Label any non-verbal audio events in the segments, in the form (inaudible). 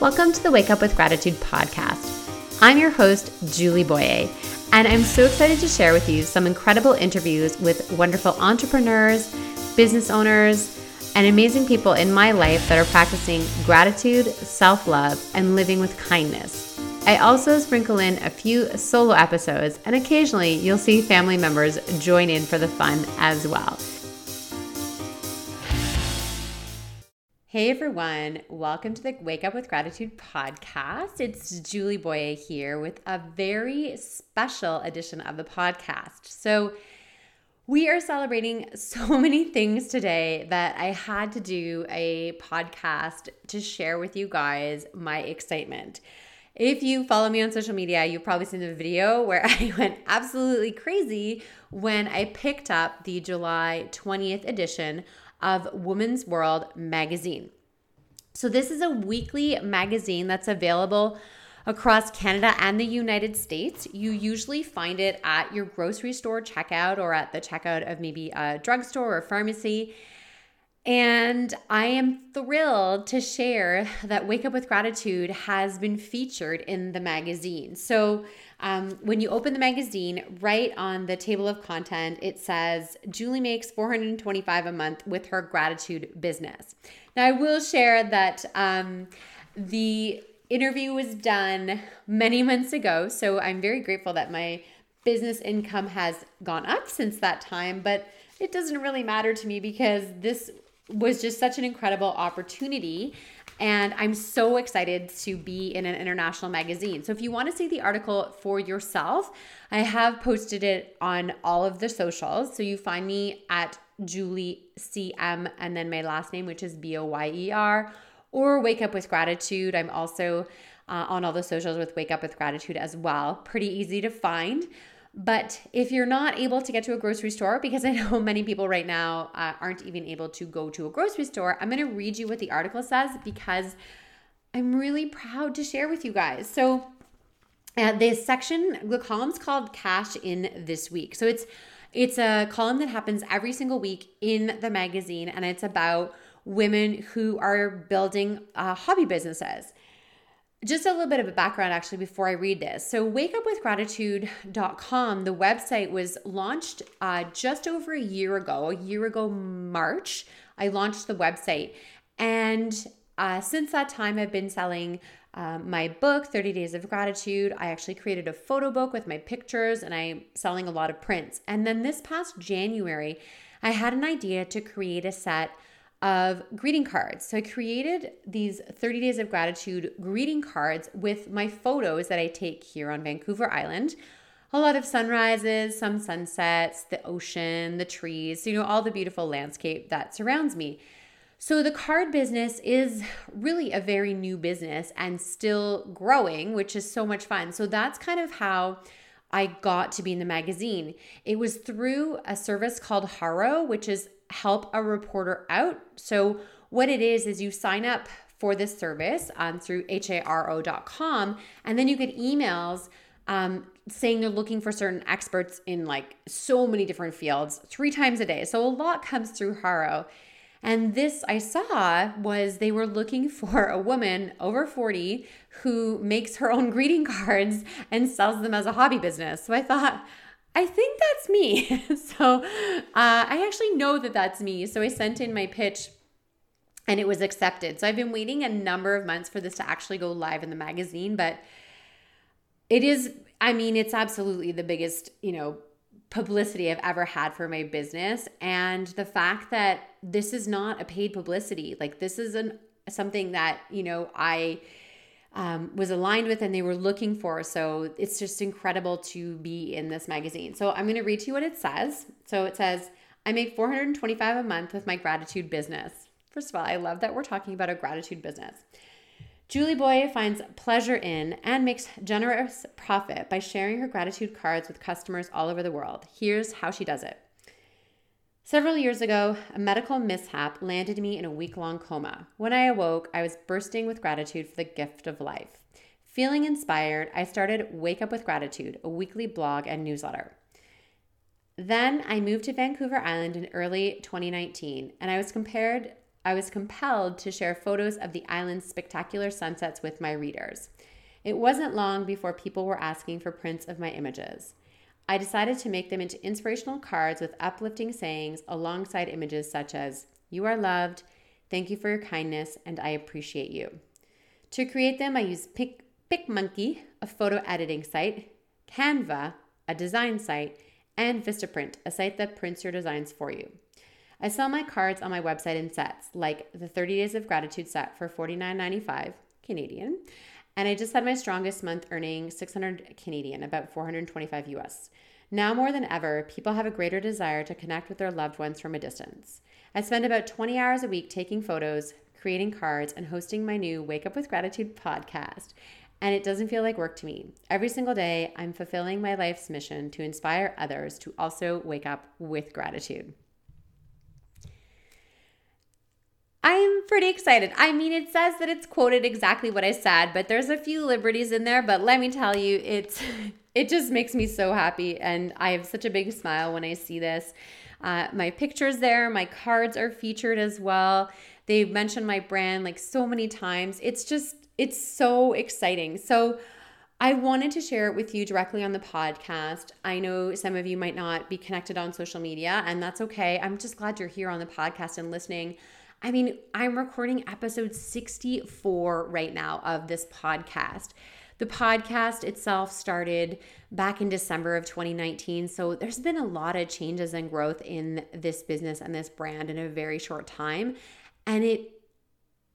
Welcome to the Wake Up with Gratitude podcast. I'm your host, Julie Boyer, and I'm so excited to share with you some incredible interviews with wonderful entrepreneurs, business owners, and amazing people in my life that are practicing gratitude, self love, and living with kindness. I also sprinkle in a few solo episodes, and occasionally you'll see family members join in for the fun as well. Hey everyone, welcome to the Wake Up with Gratitude podcast. It's Julie Boyer here with a very special edition of the podcast. So, we are celebrating so (laughs) many things today that I had to do a podcast to share with you guys my excitement. If you follow me on social media, you've probably seen the video (laughs) where I went absolutely crazy when I picked up the July 20th edition of Women's World magazine. So, this is a weekly magazine that's available across Canada and the United States. You usually find it at your grocery store checkout or at the checkout of maybe a drugstore or pharmacy. And I am thrilled to share that Wake Up with Gratitude has been featured in the magazine. So, um, when you open the magazine, right on the table of content, it says Julie makes 425 a month with her gratitude business. Now, I will share that um, the interview was done many (laughs) months ago, so I'm very grateful that my business income has gone up since that time, but it doesn't really matter to me because this was just such an incredible opportunity and I'm so excited to be in an international magazine. So if you want to see the article for yourself, I have posted it on all of the socials. So you find me at Julie CM and then my last name, which is B O Y E R, or Wake Up with Gratitude. I'm also uh, on all the socials with Wake Up with Gratitude as well. Pretty easy to find. But if you're not able to get to a grocery store, because I know (laughs) many people right now uh, aren't even able to go to a grocery store, I'm going to read you what the article says because I'm really proud to share with you guys. So, uh, this section, the column's called Cash in This Week. So, it's it's a column that happens every single week in the magazine, and it's about women who are building uh, hobby businesses just a little bit of a background actually before I read this. So, wakeupwithgratitude.com, the website was launched uh, just over a year ago, a year ago, March. I launched the website. And uh, since that time, I've been selling um, my book, 30 Days of Gratitude. I actually created a photo book with my pictures and I'm selling a lot of prints. And then this past January, I had an idea to create a set of greeting cards. So I created these 30 days of gratitude greeting cards with my photos that I take here on Vancouver Island. A lot of sunrises, some sunsets, the ocean, the trees, you know, all the beautiful landscape that surrounds me. So the card business is really a very new business and still growing, which is so much fun. So that's kind of how I got to be in the magazine. It was through a service called Haro, which is help a reporter out. So, what it is, is you sign up for this service um, through haro.com, and then you get emails um, saying they're looking for certain experts in like so many different fields three times a day. So, a lot comes through Haro. And this I saw was they were looking (laughs) for a woman over 40 who makes her own greeting (laughs) cards and sells them as a hobby business. So I thought, I think that's me. (laughs) so uh, I actually know that that's me. So I sent in my pitch and it was accepted. So I've been waiting a number of months for this to actually go live in the magazine, but it is, I mean, it's absolutely the biggest, you know, publicity I've ever had for my business. And the fact that this is not a paid publicity, like this is an something that, you know, I um, was aligned with and they were looking for. So it's just incredible to be in this magazine. So I'm going to read to you what it says. So it says, I make 425 a month with my gratitude business. First of all, I love that we're talking about a gratitude business. Julie Boyer finds pleasure in and makes generous profit by sharing her gratitude cards with customers all over the world. Here's how she does it. Several years ago, a medical mishap landed me in a week long coma. When I awoke, I was bursting with gratitude for the gift of life. Feeling inspired, I started Wake Up with Gratitude, a weekly blog and newsletter. Then I moved to Vancouver Island in early 2019, and I was compared I was compelled to share photos of the island's spectacular sunsets with my readers. It wasn't long before people were asking for prints of my images. I decided to make them into inspirational cards with uplifting sayings alongside images such as, You are loved, thank you for your kindness, and I appreciate you. To create them, I used Pic- PicMonkey, a photo editing site, Canva, a design site, and Vistaprint, a site that prints your designs for you. I sell my cards on my website in sets, like the 30 Days of Gratitude set for $49.95 Canadian. And I just had my strongest month earning 600 Canadian, about 425 US. Now more than ever, people have a greater desire to connect with their loved ones from a distance. I spend about 20 hours a week taking photos, creating cards, and hosting my new Wake Up with Gratitude podcast. And it doesn't feel like work to me. Every single day, I'm fulfilling my life's mission to inspire others to also wake up with gratitude. I'm pretty excited. I mean, it says that it's quoted exactly what I said, but there's a few liberties in there, but let me tell you, it's (laughs) it just makes me so happy and I have such a big smile when I see this. Uh, my pictures there, my cards are featured as well. They mentioned my brand like so many times. It's just it's so exciting. So I wanted to share it with you directly on the podcast. I know some of you might not be connected on social media, and that's okay. I'm just glad you're here on the podcast and listening. I mean, I'm recording episode 64 right now of this podcast. The podcast itself started back in December of 2019. So there's been a lot of changes and growth in this business and this brand in a very short time. And it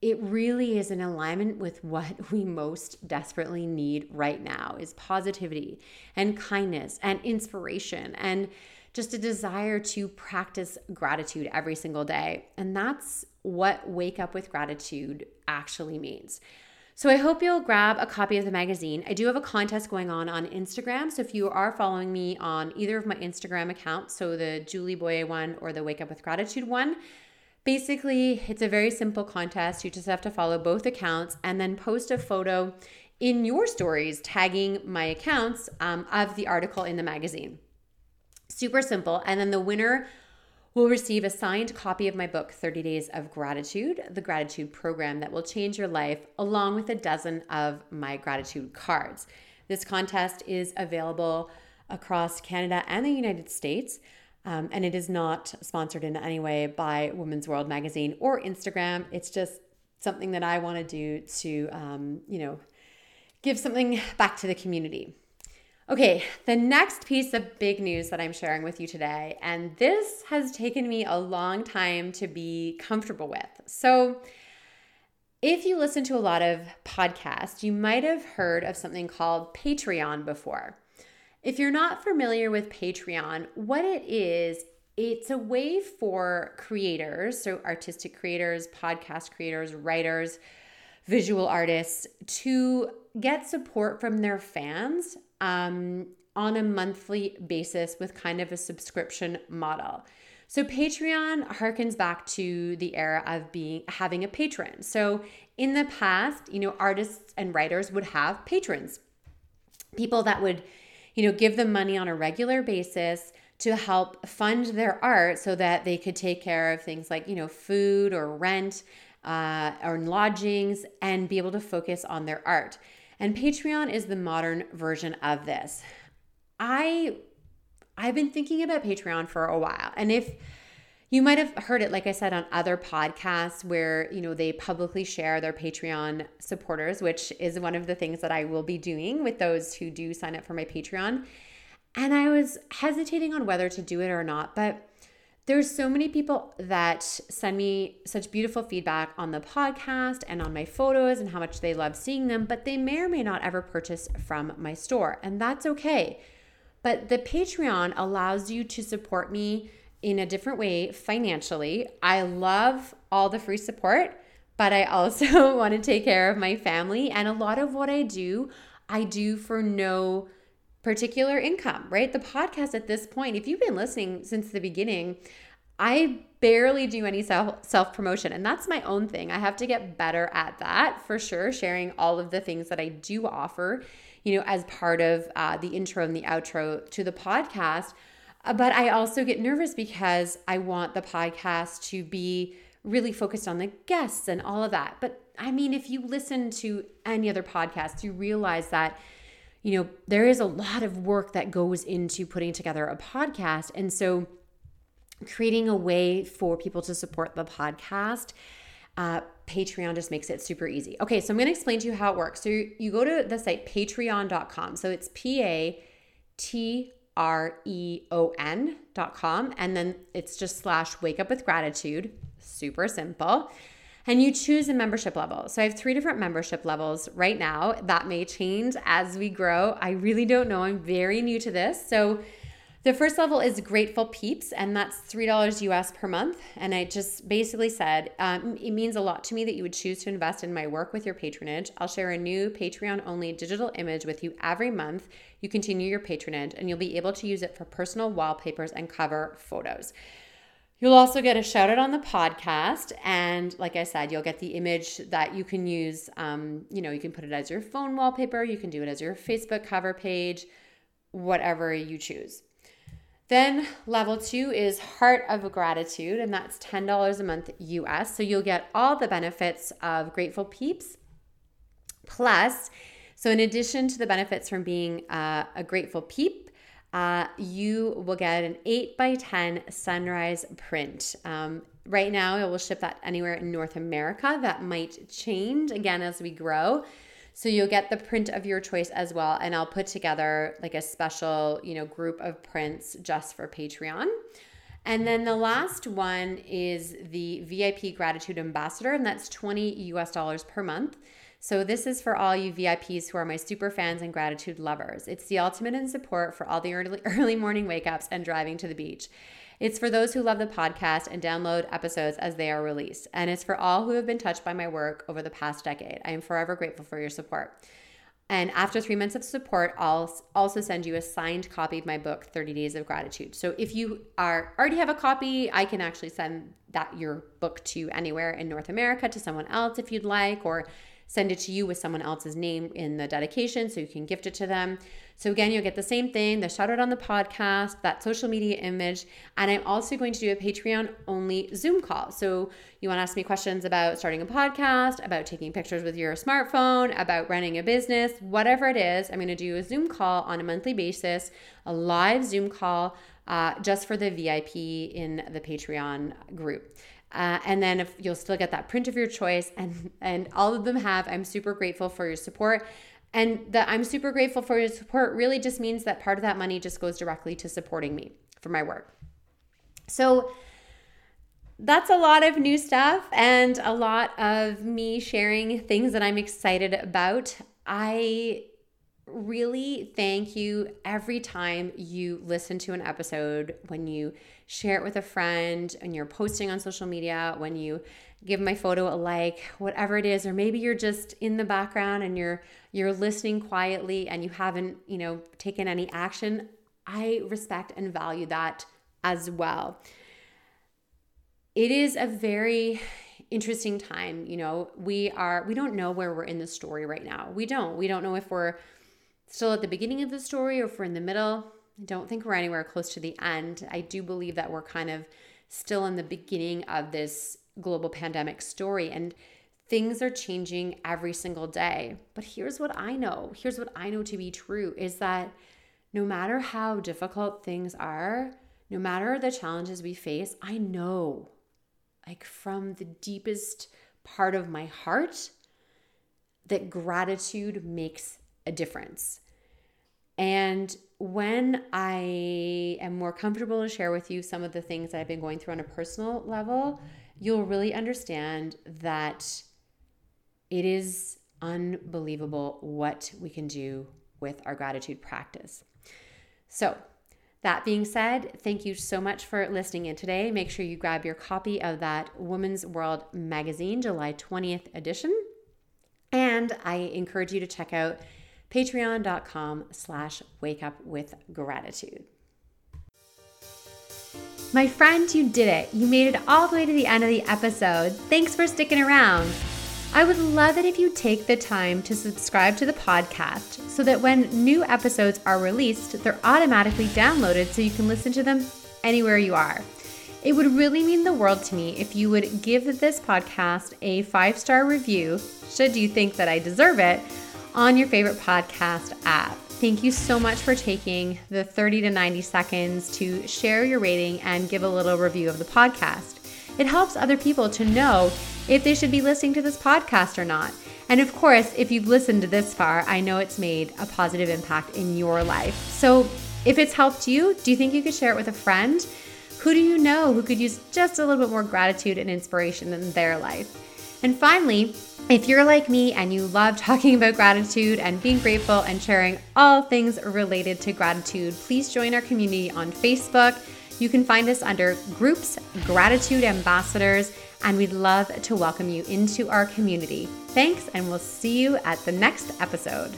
it really is in alignment with what (laughs) we most desperately need right now is positivity and kindness and inspiration and just a desire to practice gratitude every single day. And that's what Wake Up with Gratitude actually means. So I hope you'll grab a copy of the magazine. I do have a contest going on on Instagram. So if you are following me on either of my Instagram accounts, so the Julie Boyer one or the Wake Up with Gratitude one, basically it's a very simple contest. You just have to follow both accounts and then post a photo in your stories tagging my accounts um, of the article in the magazine. Super simple. And then the winner will receive a signed copy of my book, 30 Days of Gratitude, the gratitude program that will change your life, along with a dozen of my gratitude cards. This contest is available across Canada and the United States. Um, and it is not sponsored in any way by Women's World Magazine or Instagram. It's just something that I want to do to, um, you know, give something back to the community. Okay, the next piece of big news that I'm sharing with you today, and this has taken me a long time to be comfortable with. So, if you listen to a lot of podcasts, you might have heard of something called Patreon before. If you're not familiar with Patreon, what it is, it's a way for creators, so artistic creators, podcast creators, writers, visual artists, to get support from their fans um, on a monthly basis with kind of a subscription model. So Patreon harkens back to the era of being having a patron. So in the past, you know, artists and writers would have patrons. People that would, you know, give them money on a regular basis to help fund their art so that they could take care of things like, you know, food or rent uh, or lodgings and be able to focus on their art. And Patreon is the modern version of this. I I've been thinking about Patreon for a while. And if you might have heard it like I said on other podcasts where, you know, they publicly share their Patreon supporters, which is one of the things that I will be doing with those who do sign up for my Patreon. And I was hesitating on whether to do it or not, but there's so many people that send me such beautiful feedback on the podcast and on my photos and how much they love seeing them, but they may or may not ever purchase from my store, and that's okay. But the Patreon allows you to support me in a different way financially. I love all the free support, but I also (laughs) want to take care of my family, and a lot of what I do, I do for no particular income, right? The podcast at this point, if you've been listening since the beginning, I barely do any self promotion, and that's my own thing. I have to get better at that for sure. Sharing all of the things that I do offer, you know, as part of uh, the intro and the outro to the podcast. Uh, but I also get nervous because I want the podcast to be really focused on the guests and all of that. But I mean, if you listen to any other podcast, you realize that you know, there is a lot of work that goes into putting together a podcast. And so creating a way for people to support the podcast uh, Patreon just makes it super easy. Okay, so I'm going to explain to you how it works. So you, you go to the site patreon.com. So it's P A T R E O N.com. And then it's just slash wake up with gratitude. Super simple. And you choose a membership level. So I have three different membership levels right now. That may change as we grow. I really don't know. I'm very new to this. So the first level is Grateful Peeps, and that's $3 US per month. And I just basically said um, it means a lot to me that you would choose to invest in my work with your patronage. I'll share a new Patreon only digital image with you every month. You continue your patronage, and you'll be able to use it for personal wallpapers and cover photos. You'll also get a shout out on the podcast. And like I said, you'll get the image that you can use. Um, you know, you can put it as your phone wallpaper, you can do it as your Facebook cover page, whatever you choose. Then level two is Heart of Gratitude, and that's $10 a month US. So you'll get all the benefits of Grateful Peeps. Plus, so in addition to the benefits from being uh, a Grateful Peep, uh, you will get an 8 by 10 sunrise print. Um, right now, it will ship that anywhere in North America. That might change again as we grow. So you'll get the print of your choice as well. And I'll put together like a special, you know, group of prints just for Patreon. And then the last one is the VIP Gratitude Ambassador, and that's 20 US dollars per month. So this is for all you VIPs who are my super fans and gratitude lovers. It's the ultimate in support for all the early, (laughs) early morning wake ups and driving to the beach. It's for those who love the podcast and download episodes as they are released. And it's for all who have been touched by my work over the past decade. I am forever grateful for your support. And after three months of support, I'll also send you a signed copy of my book, 30 Days of Gratitude. So if you are already have a copy, I can actually send that your book to anywhere in North America to someone else if you'd like, or send it to you with someone else's name in the dedication so you can gift it to them. So again, you'll get the same thing, the shout out on the podcast, that social media image, and I'm also going to do a Patreon only Zoom call. So you want to ask me questions about starting a podcast, about taking pictures with your smartphone, about running a business, whatever it is, I'm going to do a Zoom call on a monthly basis, a live Zoom call uh, just for the VIP in the Patreon group. Uh, and then if you'll still get that print of your choice and and all of them have i'm super grateful for your support. And that i'm super grateful for your support really just means that part of that money just goes directly to supporting me for my work. So that's a lot of new stuff and a lot of me sharing things that i'm excited about. I really thank you every time you listen to an episode, when you share it with a friend, and you're posting on social media, when you give my photo a like, whatever it is, or maybe you're just in the background and you're you're listening quietly and you haven't, you know, taken any action. I respect and value that as well. It is a very interesting time, you know. We are we don't know where we're in the story right now. We don't. We don't know if we're still at the beginning of the story or if we're in the middle. I don't think we're anywhere close to the end. I do believe that we're kind of still in the beginning of this global pandemic story and things are changing every single day. But here's what I know. Here's what I know to be true is that no matter how difficult things are, no matter the challenges we face, I know like from the deepest part of my heart that gratitude makes a difference. And when I am more comfortable to share with you some of the things that I've been going through on a personal level, you'll really understand that it is unbelievable what we can do with our gratitude practice. So, that being said, thank you so much for listening in today. Make sure you grab your copy of that Woman's World magazine, July 20th edition. And I encourage you to check out patreon.com slash wake up with gratitude. My friend, you did it. You made it all the way to the end of the episode. Thanks for sticking around. I would love it if you take the time to subscribe to the podcast so that when new episodes are released, they're automatically downloaded so you can listen to them anywhere you are. It would really mean the world to me if you would give this podcast a five star review, should you think that I deserve it, on your favorite podcast app. Thank you so much for taking the 30 to 90 seconds to share your rating and give a little review of the podcast. It helps other people to know if they should be listening to this podcast or not. And of course, if you've listened to this far, I know it's made a positive impact in your life. So if it's helped you, do you think you could share it with a friend? Who do you know who could use just a little bit more gratitude and inspiration in their life? And finally, if you're like me and you love talking about gratitude and being grateful and sharing all things related to gratitude, please join our community on Facebook. You can find us under Groups Gratitude Ambassadors, and we'd love to welcome you into our community. Thanks, and we'll see you at the next episode.